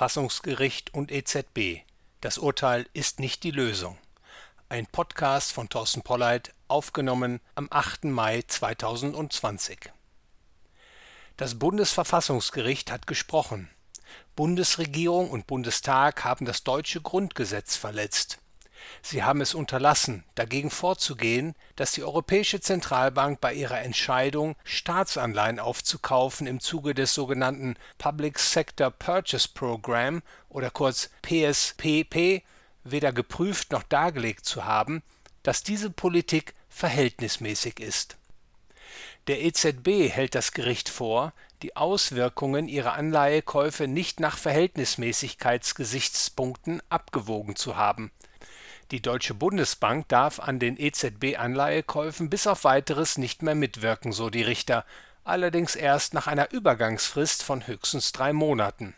Bundesverfassungsgericht und EZB. Das Urteil ist nicht die Lösung. Ein Podcast von Thorsten Polleit, aufgenommen am 8. Mai 2020. Das Bundesverfassungsgericht hat gesprochen. Bundesregierung und Bundestag haben das deutsche Grundgesetz verletzt. Sie haben es unterlassen, dagegen vorzugehen, dass die Europäische Zentralbank bei ihrer Entscheidung, Staatsanleihen aufzukaufen im Zuge des sogenannten Public Sector Purchase Program oder kurz PSPP weder geprüft noch dargelegt zu haben, dass diese Politik verhältnismäßig ist. Der EZB hält das Gericht vor, die Auswirkungen ihrer Anleihekäufe nicht nach Verhältnismäßigkeitsgesichtspunkten abgewogen zu haben die Deutsche Bundesbank darf an den EZB-Anleihekäufen bis auf weiteres nicht mehr mitwirken, so die Richter, allerdings erst nach einer Übergangsfrist von höchstens drei Monaten.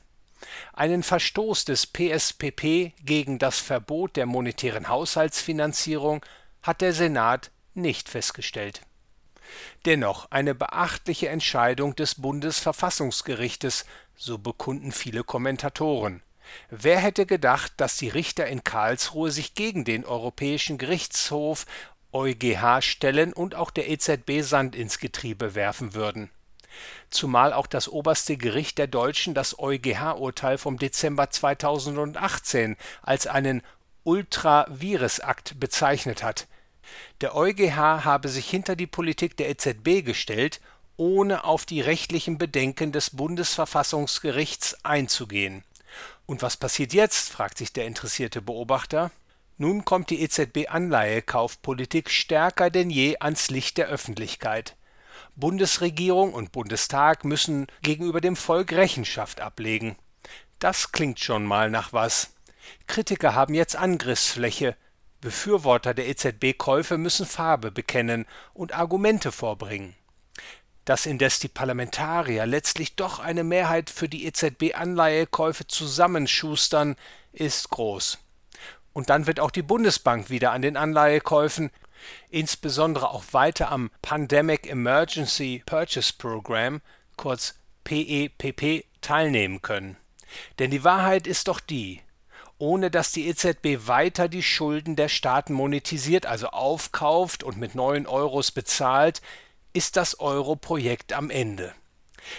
Einen Verstoß des PSPP gegen das Verbot der monetären Haushaltsfinanzierung hat der Senat nicht festgestellt. Dennoch eine beachtliche Entscheidung des Bundesverfassungsgerichtes, so bekunden viele Kommentatoren. Wer hätte gedacht, dass die Richter in Karlsruhe sich gegen den Europäischen Gerichtshof EuGH stellen und auch der EZB Sand ins Getriebe werfen würden? Zumal auch das oberste Gericht der Deutschen das EuGH-Urteil vom Dezember 2018 als einen Ultra-Vires-Akt bezeichnet hat. Der EuGH habe sich hinter die Politik der EZB gestellt, ohne auf die rechtlichen Bedenken des Bundesverfassungsgerichts einzugehen und was passiert jetzt? fragt sich der interessierte Beobachter. Nun kommt die EZB-Anleihekaufpolitik stärker denn je ans Licht der Öffentlichkeit. Bundesregierung und Bundestag müssen gegenüber dem Volk Rechenschaft ablegen. Das klingt schon mal nach was. Kritiker haben jetzt Angriffsfläche. Befürworter der EZB-Käufe müssen Farbe bekennen und Argumente vorbringen. Dass indes die Parlamentarier letztlich doch eine Mehrheit für die EZB-Anleihekäufe zusammenschustern, ist groß. Und dann wird auch die Bundesbank wieder an den Anleihekäufen, insbesondere auch weiter am Pandemic Emergency Purchase Program, kurz PEPP, e teilnehmen können. Denn die Wahrheit ist doch die, ohne dass die EZB weiter die Schulden der Staaten monetisiert, also aufkauft und mit neuen Euros bezahlt, ist das Euro-Projekt am Ende.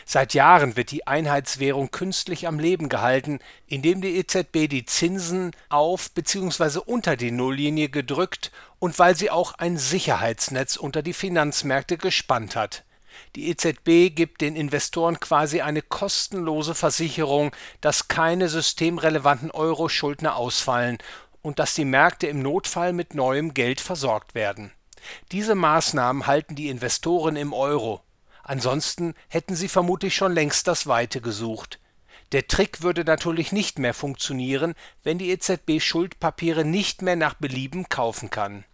Seit Jahren wird die Einheitswährung künstlich am Leben gehalten, indem die EZB die Zinsen auf bzw. unter die Nulllinie gedrückt und weil sie auch ein Sicherheitsnetz unter die Finanzmärkte gespannt hat. Die EZB gibt den Investoren quasi eine kostenlose Versicherung, dass keine systemrelevanten Euro-Schuldner ausfallen und dass die Märkte im Notfall mit neuem Geld versorgt werden. Diese Maßnahmen halten die Investoren im Euro. Ansonsten hätten sie vermutlich schon längst das Weite gesucht. Der Trick würde natürlich nicht mehr funktionieren, wenn die EZB Schuldpapiere nicht mehr nach Belieben kaufen kann.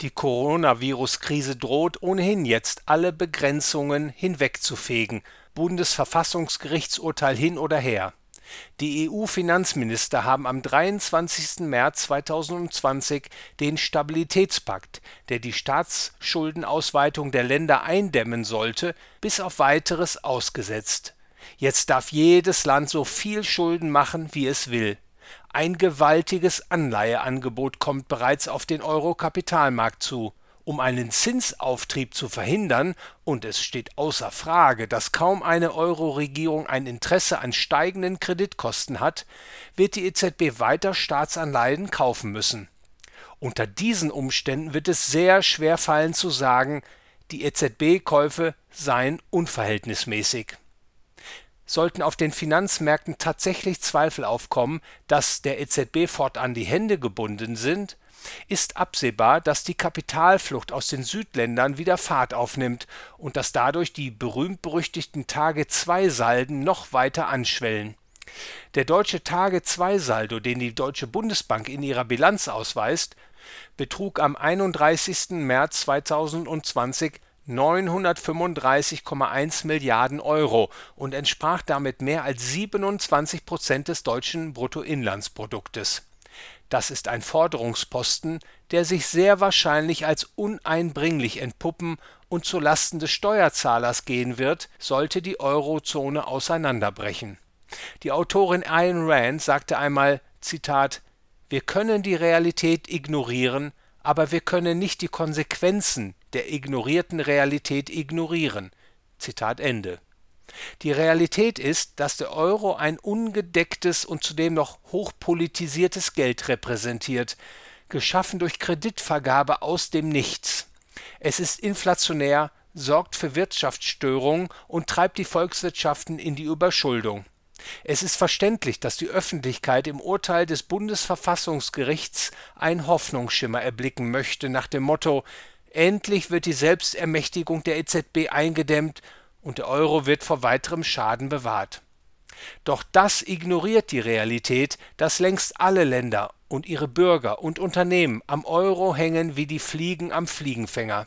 Die Coronavirus-Krise droht ohnehin jetzt alle Begrenzungen hinwegzufegen. Bundesverfassungsgerichtsurteil hin oder her. Die EU-Finanzminister haben am 23. März 2020 den Stabilitätspakt, der die Staatsschuldenausweitung der Länder eindämmen sollte, bis auf weiteres ausgesetzt. Jetzt darf jedes Land so viel Schulden machen, wie es will. Ein gewaltiges Anleiheangebot kommt bereits auf den Euro-Kapitalmarkt zu um einen Zinsauftrieb zu verhindern, und es steht außer Frage, dass kaum eine Euro-Regierung ein Interesse an steigenden Kreditkosten hat, wird die EZB weiter Staatsanleihen kaufen müssen. Unter diesen Umständen wird es sehr schwer fallen zu sagen, die EZB-Käufe seien unverhältnismäßig. Sollten auf den Finanzmärkten tatsächlich Zweifel aufkommen, dass der EZB fortan die Hände gebunden sind, ist absehbar, dass die Kapitalflucht aus den Südländern wieder Fahrt aufnimmt und dass dadurch die berühmt-berüchtigten Tage-2-Salden noch weiter anschwellen. Der deutsche Tage-2-Saldo, den die Deutsche Bundesbank in ihrer Bilanz ausweist, betrug am 31. März 2020 935,1 Milliarden Euro und entsprach damit mehr als 27 Prozent des deutschen Bruttoinlandsproduktes das ist ein Forderungsposten, der sich sehr wahrscheinlich als uneinbringlich entpuppen und zu Lasten des Steuerzahlers gehen wird, sollte die Eurozone auseinanderbrechen. Die Autorin Ayn Rand sagte einmal, Zitat, wir können die Realität ignorieren, aber wir können nicht die Konsequenzen der ignorierten Realität ignorieren. Zitat Ende. Die Realität ist, dass der Euro ein ungedecktes und zudem noch hochpolitisiertes Geld repräsentiert, geschaffen durch Kreditvergabe aus dem Nichts. Es ist inflationär, sorgt für Wirtschaftsstörungen und treibt die Volkswirtschaften in die Überschuldung. Es ist verständlich, dass die Öffentlichkeit im Urteil des Bundesverfassungsgerichts einen Hoffnungsschimmer erblicken möchte nach dem Motto Endlich wird die Selbstermächtigung der EZB eingedämmt und der Euro wird vor weiterem Schaden bewahrt. Doch das ignoriert die Realität, dass längst alle Länder und ihre Bürger und Unternehmen am Euro hängen wie die Fliegen am Fliegenfänger.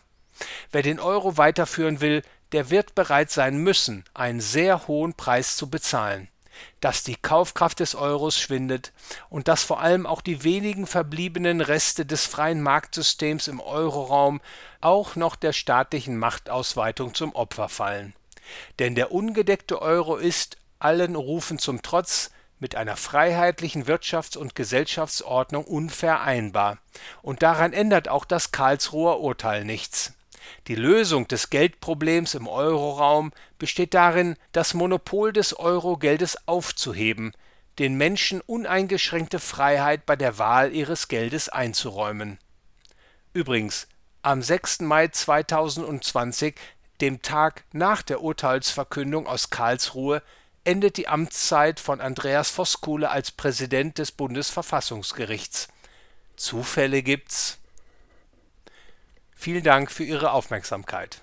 Wer den Euro weiterführen will, der wird bereit sein müssen, einen sehr hohen Preis zu bezahlen dass die Kaufkraft des Euros schwindet und dass vor allem auch die wenigen verbliebenen Reste des freien Marktsystems im Euroraum auch noch der staatlichen Machtausweitung zum Opfer fallen. Denn der ungedeckte Euro ist, allen Rufen zum Trotz, mit einer freiheitlichen Wirtschafts- und Gesellschaftsordnung unvereinbar. Und daran ändert auch das Karlsruher Urteil nichts. Die Lösung des Geldproblems im Euroraum besteht darin, das Monopol des Eurogeldes aufzuheben, den Menschen uneingeschränkte Freiheit bei der Wahl ihres Geldes einzuräumen. Übrigens, am 6. Mai 2020, dem Tag nach der Urteilsverkündung aus Karlsruhe, endet die Amtszeit von Andreas Voskuhle als Präsident des Bundesverfassungsgerichts. Zufälle gibt's Vielen Dank für Ihre Aufmerksamkeit.